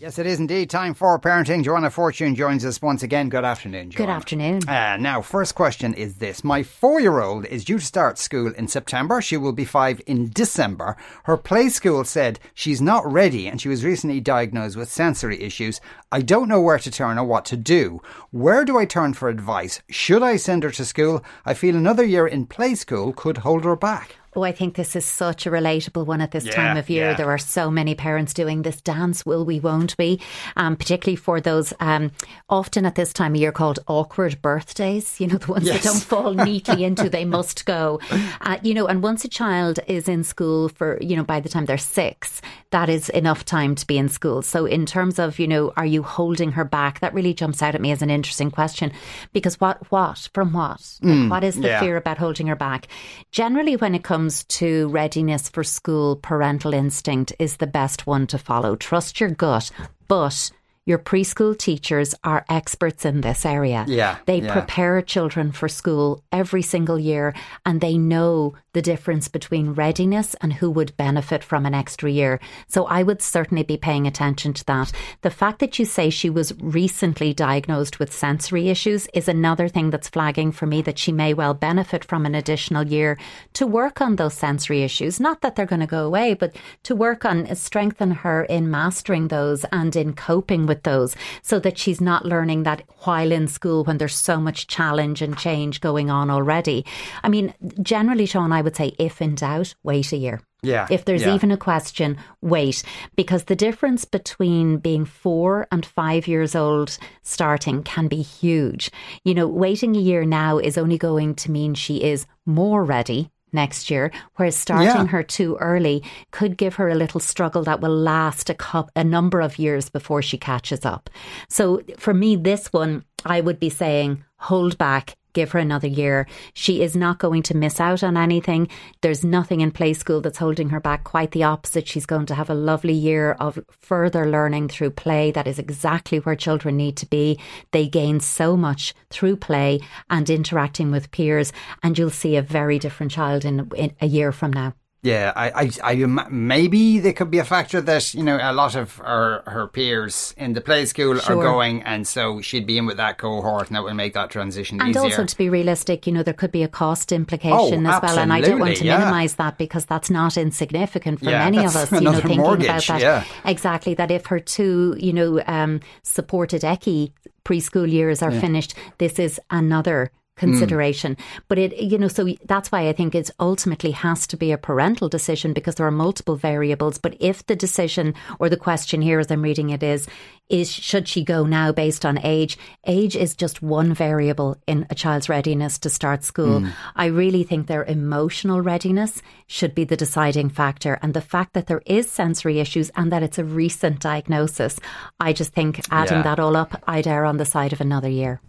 Yes, it is indeed time for parenting. Joanna Fortune joins us once again. Good afternoon, Joanna. Good afternoon. Uh, now, first question is this. My four year old is due to start school in September. She will be five in December. Her play school said she's not ready and she was recently diagnosed with sensory issues. I don't know where to turn or what to do. Where do I turn for advice? Should I send her to school? I feel another year in play school could hold her back. Oh, I think this is such a relatable one at this Yeah, time of year. yeah. There are so many parents doing this dance, will we, won't we? Um, particularly for those um, often at this time of year called awkward birthdays, you know, the ones Yes. that don't fall neatly into they must go. Uh, you know, and once a child is in school for, you know, by the time they're six, that is enough time to be in school. So, in terms of, you know, are you holding her back? That really jumps out at me as an interesting question because what, what, from what? Like, what is the yeah. fear about holding her back? Generally, when it comes to readiness for school, parental instinct is the best one to follow. Trust your gut, but your preschool teachers are experts in this area. Yeah, They yeah. prepare children for school every single year and they know the difference between readiness and who would benefit from an extra year. So I would certainly be paying attention to that. The fact that you say she was recently diagnosed with sensory issues is another thing that's flagging for me that she may well benefit from an additional year to work on those sensory issues. Not that they're going to go away, but to work on strengthen her in mastering those and in coping with those so that she's not learning that while in school when there's so much challenge and change going on already. I mean, generally, Sean, I would say if in doubt, wait a year. Yeah, If there's yeah. even a question, wait. Because the difference between being four and five years old starting can be huge. You know, waiting a year now is only going to mean she is more ready next year, whereas starting Yeah. her too early could give her a little struggle that will last a, cou- a number of years before she catches up. So for me, this one, I would be saying, hold back. Give her another year. She is not going to miss out on anything. There's nothing in play school that's holding her back. Quite the opposite. She's going to have a lovely year of further learning through play. That is exactly where children need to be. They gain so much through play and interacting with peers, and you'll see a very different child in, in a year from now. Yeah, I, I, I, maybe there could be a factor that you know a lot of her her peers in the play school are going, and so she'd be in with that cohort, and that would make that transition easier. And easier. also, to be realistic, you know, there could be a cost implication Oh, as well. And I don't want to yeah. minimise that because that's not insignificant for Yeah, many of us, you know, thinking mortgage, about that. yeah. Exactly. That if her two, you know, um, supported ECCE preschool years are finished, this is another Mm. consideration. But it you know so that's why i think it ultimately has to be a parental decision because there are multiple variables. But if the decision or the question here as i'm reading it is is should she go now based on age? Age is just one variable in a child's readiness to start school. Mm. I really think their emotional readiness should be the deciding factor. And the fact that there is sensory issues and that it's a recent diagnosis i just think adding Yeah. that all up i'd err on the side of another year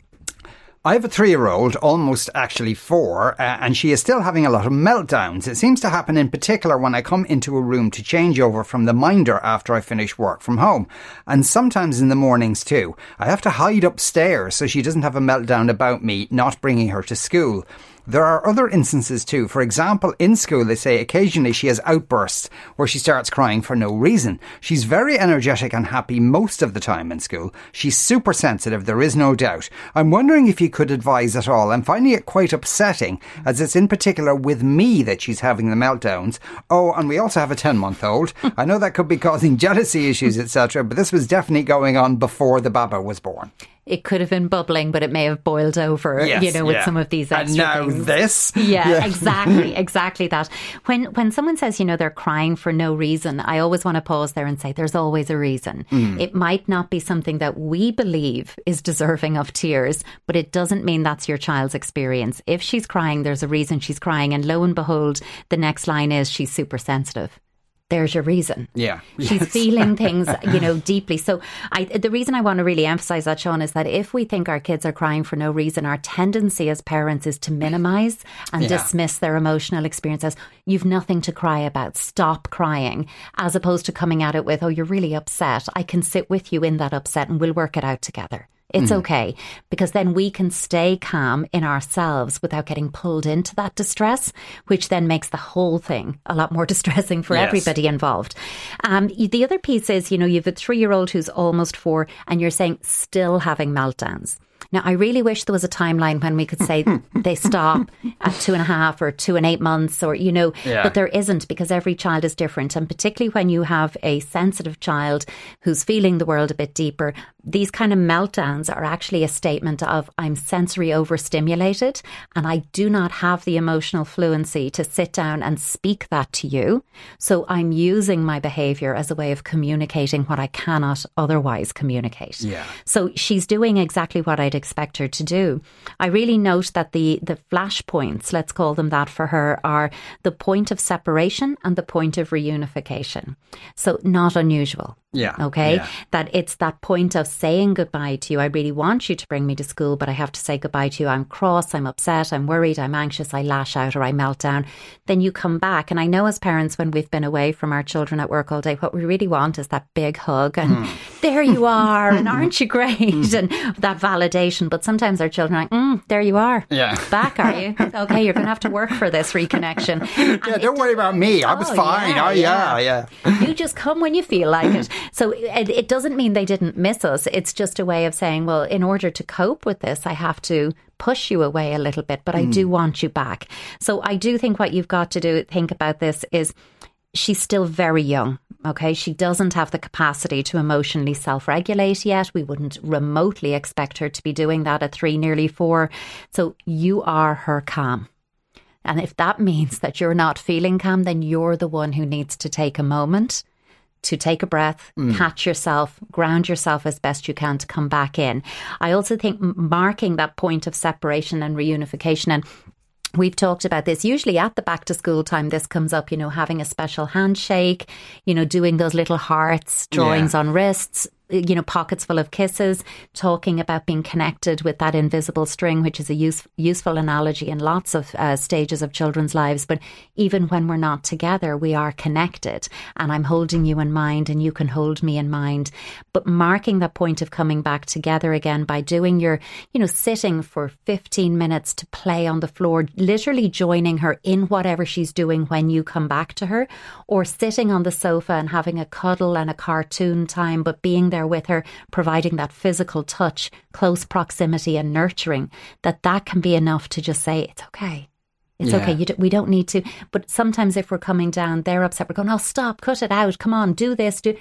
I have a three year old, almost actually four, uh, and she is still having a lot of meltdowns. It seems to happen in particular when I come into a room to change over from the minder after I finish work from home. And sometimes in the mornings too. I have to hide upstairs so she doesn't have a meltdown about me not bringing her to school. There are other instances too. For example, in school, they say occasionally she has outbursts where she starts crying for no reason. She's very energetic and happy most of the time in school. She's super sensitive, there is no doubt. I'm wondering if you could advise at all. I'm finding it quite upsetting, as it's in particular with me that she's having the meltdowns. Oh, and we also have a 10 month old. I know that could be causing jealousy issues, etc., but this was definitely going on before the Baba was born. It could have been bubbling, but it may have boiled over, Yes, you know, with yeah. some of these And extra now things. this? Yeah, Yeah. exactly, exactly that. When when someone says, you know, they're crying for no reason, I always want to pause there and say, there's always a reason. Mm. It might not be something that we believe is deserving of tears, but it doesn't mean that's your child's experience. If she's crying, there's a reason she's crying, and lo and behold, the next line is she's super sensitive. There's your reason. Yeah. She's Yes. feeling things, you know, deeply. So, I, the reason I want to really emphasize that, Sean, is that if we think our kids are crying for no reason, our tendency as parents is to minimize and Yeah. dismiss their emotional experiences. You've nothing to cry about. Stop crying, as opposed to coming at it with, "Oh, you're really upset. I can sit with you in that upset, and we'll work it out together." It's okay because then we can stay calm in ourselves without getting pulled into that distress, which then makes the whole thing a lot more distressing for Yes. everybody involved. Um, the other piece is, you know, you have a three year old who's almost four and you're saying still having meltdowns. Now, I really wish there was a timeline when we could say they stop at two and a half or two and eight months or, you know, Yeah. but there isn't because every child is different. And particularly when you have a sensitive child who's feeling the world a bit deeper, these kind of meltdowns are actually a statement of I'm sensory overstimulated and I do not have the emotional fluency to sit down and speak that to you. So I'm using my behavior as a way of communicating what I cannot otherwise communicate. Yeah. So she's doing exactly what I'd expect her to do. I really note that the the flash points, let's call them that for her, are the point of separation and the point of reunification. So not unusual. Yeah, Okay. yeah. That it's that point of saying goodbye to you. I really want you to bring me to school, but I have to say goodbye to you. I'm cross, I'm upset, I'm worried, I'm anxious, I lash out or I melt down. Then you come back. And I know as parents, when we've been away from our children at work all day, what we really want is that big hug and hmm. there you are, and aren't you great? Hmm. and that validation. But sometimes our children are like, mm, there you are. Yeah. Back, are you? Okay, you're going to have to work for this reconnection. Yeah, don't worry about me. I was Oh, fine. yeah, oh, yeah, yeah. yeah. you just come when you feel like it. So it, it doesn't mean they didn't miss us. It's just a way of saying, well, in order to cope with this, I have to push you away a little bit, but I do want you back. So I do think what you've got to do, think about this is she's still very young. Okay. She doesn't have the capacity to emotionally self regulate yet. We wouldn't remotely expect her to be doing that at three, nearly four. So you are her calm. And if that means that you're not feeling calm, then you're the one who needs to take a moment to take a breath, mm. catch yourself, ground yourself as best you can to come back in. I also think marking that point of separation and reunification and We've talked about this. Usually at the back to school time, this comes up, you know, having a special handshake, you know, doing those little hearts, drawings Yeah. on wrists, you know, pockets full of kisses, talking about being connected with that invisible string, which is a use, useful analogy in lots of uh, stages of children's lives. But even when we're not together, we are connected and I'm holding you in mind and you can hold me in mind. But marking that point of coming back together again by doing your, you know, sitting for 15 minutes to play on the floor, literally joining her in whatever she's doing when you come back to her, or sitting on the sofa and having a cuddle and a cartoon time, but being there with her, providing that physical touch, close proximity and nurturing, that that can be enough to just say, it's okay. It's Yeah. okay. You d- we don't need to. But sometimes if we're coming down, they're upset. We're going, oh, stop, cut it out. Come on, do this. Do.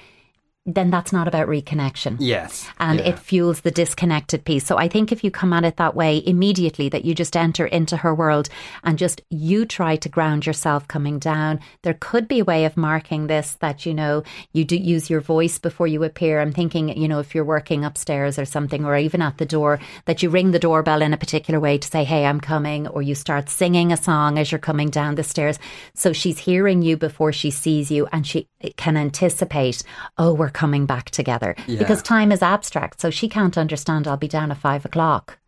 Then that's not about reconnection Yes. and yeah. it fuels the disconnected piece. So I think if you come at it that way immediately, that you just enter into her world and just you try to ground yourself coming down, there could be a way of marking this that, you know, you do use your voice before you appear. I'm thinking, you know, if you're working upstairs or something, or even at the door, that you ring the doorbell in a particular way to say, hey, I'm coming, or you start singing a song as you're coming down the stairs. So she's hearing you before she sees you and she can anticipate, oh, we're coming back together. Yeah. Because time is abstract, so she can't understand I'll be down at five o'clock.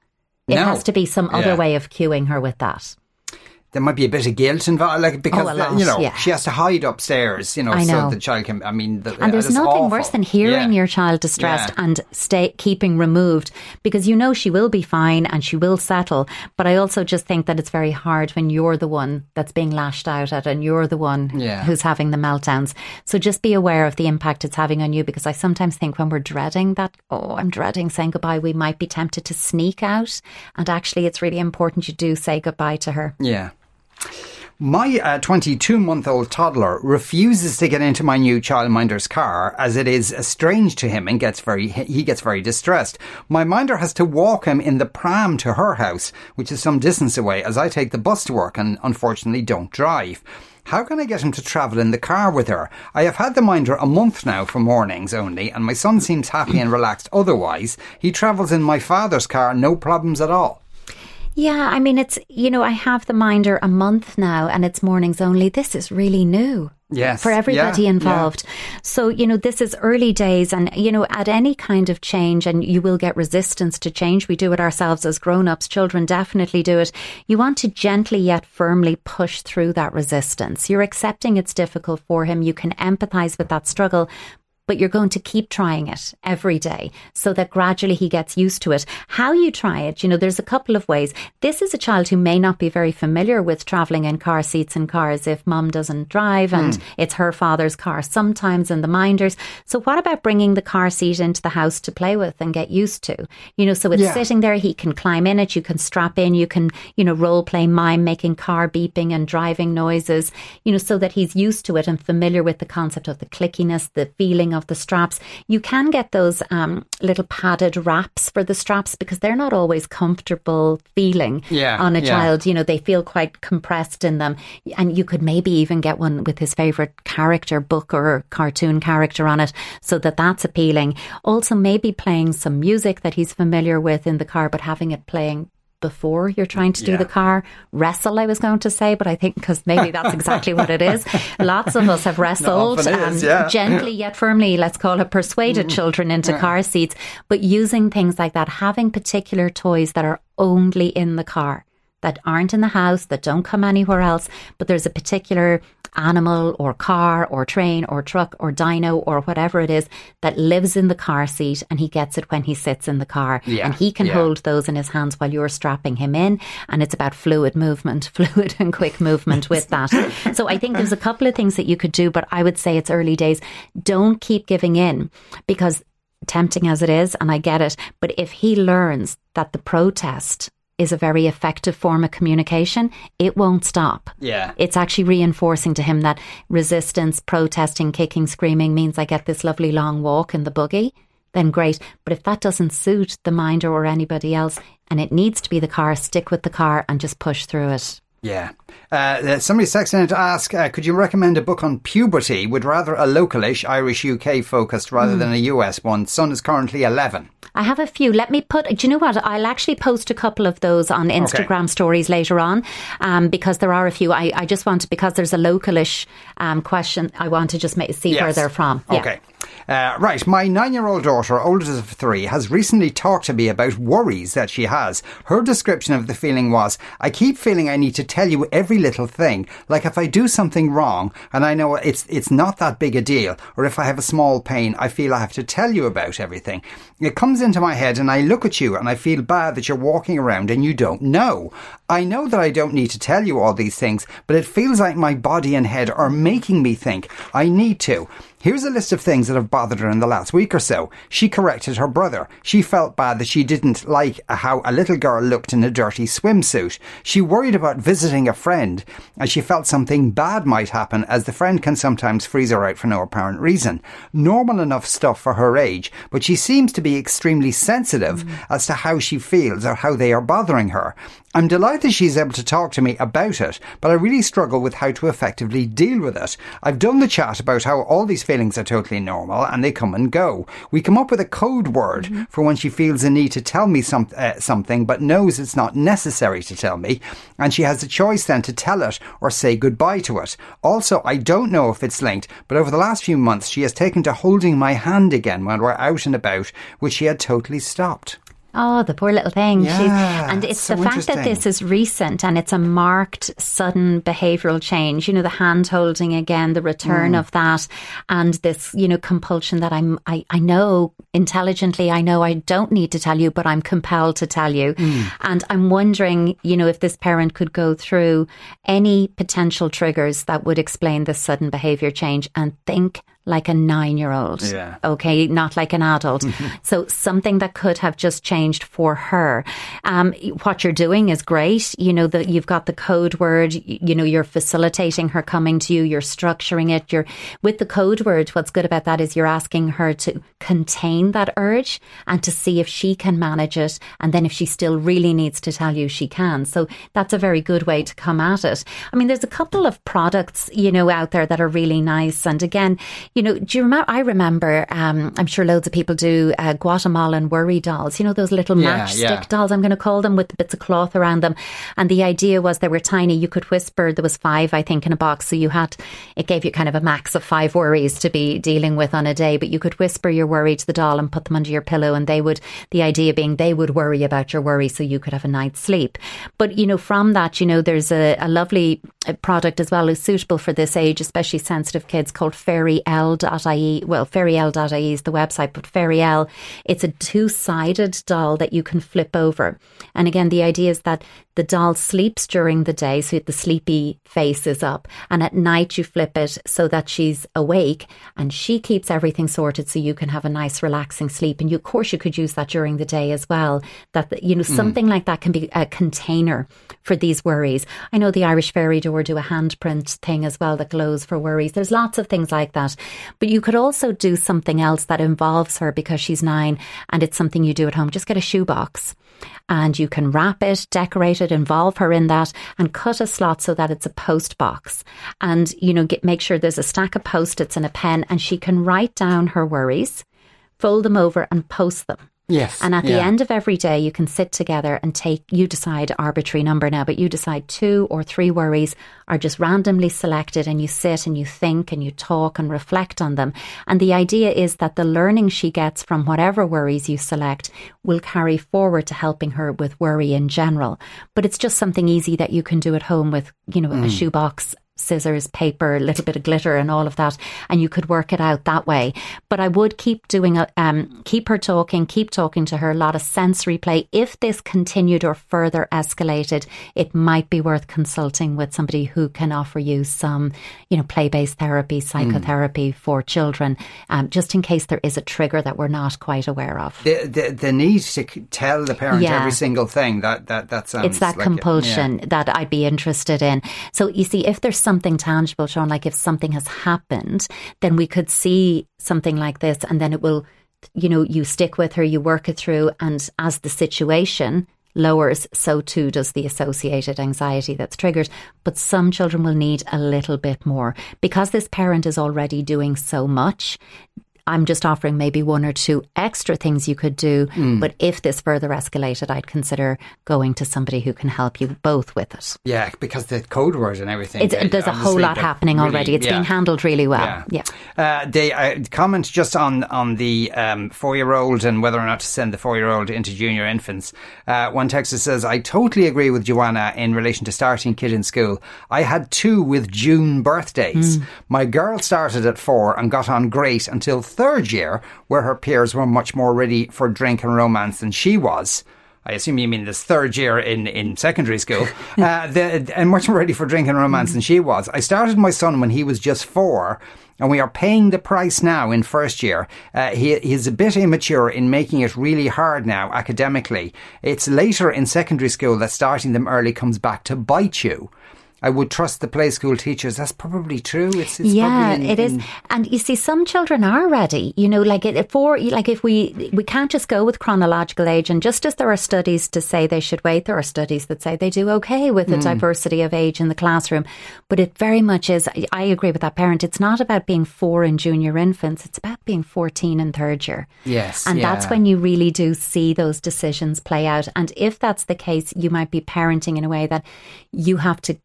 It No. has to be some other Yeah. way of cueing her with that. There might be a bit of guilt involved, like because Oh, lot, you know yeah. she has to hide upstairs, you know, know. so the child can. I mean, the, And there's nothing awful. worse than hearing Yeah. your child distressed Yeah. and stay keeping removed because you know she will be fine and she will settle. But I also just think that it's very hard when you're the one that's being lashed out at and you're the one Yeah. who's having the meltdowns. So just be aware of the impact it's having on you because I sometimes think when we're dreading that, oh, I'm dreading saying goodbye, we might be tempted to sneak out. And actually, it's really important you do say goodbye to her. Yeah. My uh, 22 month old toddler refuses to get into my new childminder's car as it is strange to him and gets very, he gets very distressed. My minder has to walk him in the pram to her house, which is some distance away as I take the bus to work and unfortunately don't drive. How can I get him to travel in the car with her? I have had the minder a month now for mornings only, and my son seems happy and relaxed otherwise. He travels in my father's car, no problems at all. Yeah, I mean, it's, you know, I have the minder a month now and it's mornings only. This is really new. Yes, For everybody yeah, yeah. involved. So, you know, this is early days and, you know, at any kind of change and you will get resistance to change. We do it ourselves as grown ups. Children definitely do it. You want to gently yet firmly push through that resistance. You're accepting it's difficult for him. You can empathize with that struggle. But you're going to keep trying it every day so that gradually he gets used to it. How you try it, you know, there's a couple of ways. This is a child who may not be very familiar with traveling in car seats and cars if mum doesn't drive and mm. it's her father's car sometimes and the minders. So what about bringing the car seat into the house to play with and get used to? You know, so it's yeah. sitting there, he can climb in it, you can strap in, you can, you know, role play mime making car beeping and driving noises, you know, so that he's used to it and familiar with the concept of the clickiness, the feeling of the straps. You can get those um, little padded wraps for the straps because they're not always comfortable feeling yeah, on a yeah. child. You know, they feel quite compressed in them. And you could maybe even get one with his favourite character book or cartoon character on it so that that's appealing. Also, maybe playing some music that he's familiar with in the car, but having it playing before you're trying to do yeah. the car. Wrestle, I was going to say, but I think because maybe that's exactly what it is. Lots of us have wrestled um, is, yeah. gently yet firmly, let's call it persuaded mm. children into yeah. car seats, but using things like that, having particular toys that are only in the car that aren't in the house, that don't come anywhere else, but there's a particular animal or car or train or truck or dino or whatever it is that lives in the car seat and he gets it when he sits in the car. Yeah, and he can yeah. hold those in his hands while you're strapping him in. And it's about fluid movement, fluid and quick movement with that. so I think there's a couple of things that you could do, but I would say it's early days. Don't keep giving in because tempting as it is, and I get it, but if he learns that the protest is a very effective form of communication, it won't stop. Yeah. It's actually reinforcing to him that resistance, protesting, kicking, screaming means I get this lovely long walk in the buggy. Then great. But if that doesn't suit the minder or anybody else and it needs to be the car, stick with the car and just push through it. Yeah. Uh, somebody's texting in to ask, uh, could you recommend a book on puberty Would rather a localish Irish UK focused rather mm. than a US one? Son is currently 11. I have a few. Let me put, do you know what? I'll actually post a couple of those on Instagram okay. stories later on um, because there are a few. I, I just want to, because there's a localish um, question, I want to just make, see yes. where they're from. Yeah. Okay. Uh, right, my nine year old daughter, oldest of three, has recently talked to me about worries that she has. Her description of the feeling was I keep feeling I need to tell you every little thing. Like if I do something wrong and I know it's, it's not that big a deal, or if I have a small pain, I feel I have to tell you about everything. It comes into my head and I look at you and I feel bad that you're walking around and you don't know. I know that I don't need to tell you all these things, but it feels like my body and head are making me think I need to. Here's a list of things that have bothered her in the last week or so. She corrected her brother. She felt bad that she didn't like how a little girl looked in a dirty swimsuit. She worried about visiting a friend and she felt something bad might happen as the friend can sometimes freeze her out for no apparent reason. Normal enough stuff for her age, but she seems to be extremely sensitive mm. as to how she feels or how they are bothering her. I'm delighted she's able to talk to me about it, but I really struggle with how to effectively deal with it. I've done the chat about how all these feelings are totally normal and they come and go. We come up with a code word mm-hmm. for when she feels a need to tell me some, uh, something but knows it's not necessary to tell me, and she has the choice then to tell it or say goodbye to it. Also, I don't know if it's linked, but over the last few months she has taken to holding my hand again when we're out and about, which she had totally stopped. Oh, the poor little thing. Yeah, and it's so the fact that this is recent and it's a marked, sudden behavioural change. You know, the hand holding again, the return mm. of that, and this, you know, compulsion that I'm, I, I know intelligently, I know I don't need to tell you, but I'm compelled to tell you. Mm. And I'm wondering, you know, if this parent could go through any potential triggers that would explain this sudden behaviour change and think like a nine year old. Yeah. Okay. Not like an adult. so something that could have just changed for her. Um, what you're doing is great. You know, that you've got the code word, you know, you're facilitating her coming to you, you're structuring it. You're with the code word. What's good about that is you're asking her to contain that urge and to see if she can manage it. And then if she still really needs to tell you, she can. So that's a very good way to come at it. I mean, there's a couple of products, you know, out there that are really nice. And again, you know, do you remember? I remember, um, I'm sure loads of people do uh, Guatemalan worry dolls, you know, those little yeah, matchstick yeah. dolls, I'm going to call them, with the bits of cloth around them. And the idea was they were tiny. You could whisper, there was five, I think, in a box. So you had, it gave you kind of a max of five worries to be dealing with on a day, but you could whisper your worry to the doll and put them under your pillow. And they would, the idea being they would worry about your worry so you could have a night's sleep. But, you know, from that, you know, there's a, a lovely product as well, is suitable for this age, especially sensitive kids called Fairy L fairyelle.ie. Well, fairyelle.ie is the website, but fairyelle, it's a two sided doll that you can flip over. And again, the idea is that the doll sleeps during the day, so the sleepy face is up. And at night, you flip it so that she's awake and she keeps everything sorted so you can have a nice, relaxing sleep. And you, of course, you could use that during the day as well. That, you know, mm. something like that can be a container for these worries. I know the Irish Fairy Door do a handprint thing as well that glows for worries. There's lots of things like that. But you could also do something else that involves her because she's nine and it's something you do at home. Just get a shoebox and you can wrap it, decorate it, involve her in that, and cut a slot so that it's a post box. And, you know, get, make sure there's a stack of post its and a pen, and she can write down her worries, fold them over, and post them. Yes. And at yeah. the end of every day, you can sit together and take, you decide arbitrary number now, but you decide two or three worries are just randomly selected and you sit and you think and you talk and reflect on them. And the idea is that the learning she gets from whatever worries you select will carry forward to helping her with worry in general. But it's just something easy that you can do at home with, you know, mm. a shoebox scissors, paper, a little bit of glitter, and all of that, and you could work it out that way. But I would keep doing a, um, keep her talking, keep talking to her. A lot of sensory play. If this continued or further escalated, it might be worth consulting with somebody who can offer you some, you know, play-based therapy, psychotherapy mm. for children, um, just in case there is a trigger that we're not quite aware of. The the, the need to tell the parent yeah. every single thing that that that sounds. It's that like compulsion yeah. that I'd be interested in. So you see, if there's something tangible, Sean, like if something has happened, then we could see something like this and then it will, you know, you stick with her, you work it through, and as the situation lowers, so too does the associated anxiety that's triggered. But some children will need a little bit more. Because this parent is already doing so much, I'm just offering maybe one or two extra things you could do. Mm. But if this further escalated, I'd consider going to somebody who can help you both with it. Yeah, because the code word and everything. It's, there's a whole lot happening really, already. It's yeah. being handled really well. Yeah. yeah. Uh, the uh, comment just on on the um, four year old and whether or not to send the four year old into junior infants. Uh, one texter says, "I totally agree with Joanna in relation to starting kid in school. I had two with June birthdays. Mm. My girl started at four and got on great until." Third year, where her peers were much more ready for drink and romance than she was. I assume you mean this third year in, in secondary school, uh, the, and much more ready for drink and romance than she was. I started my son when he was just four, and we are paying the price now in first year. Uh, he, he's a bit immature in making it really hard now academically. It's later in secondary school that starting them early comes back to bite you. I would trust the play school teachers. That's probably true. It's, it's yeah, in, it is. And you see, some children are ready. You know, like it, for like if we we can't just go with chronological age. And just as there are studies to say they should wait, there are studies that say they do okay with the mm. diversity of age in the classroom. But it very much is. I agree with that parent. It's not about being four in junior infants. It's about being fourteen in third year. Yes, and yeah. that's when you really do see those decisions play out. And if that's the case, you might be parenting in a way that you have to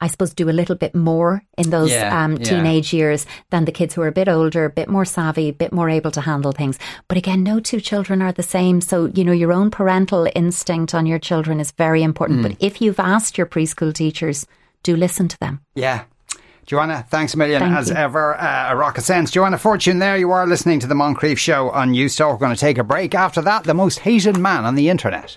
I suppose, do a little bit more in those yeah, um, teenage yeah. years than the kids who are a bit older, a bit more savvy, a bit more able to handle things. But again, no two children are the same. So, you know, your own parental instinct on your children is very important. Mm. But if you've asked your preschool teachers, do listen to them. Yeah, Joanna, thanks a million Thank as you. ever. Uh, a rock of sense. Joanna Fortune there. You are listening to the Moncrieff Show on Newstalk. We're going to take a break. After that, the most hated man on the internet.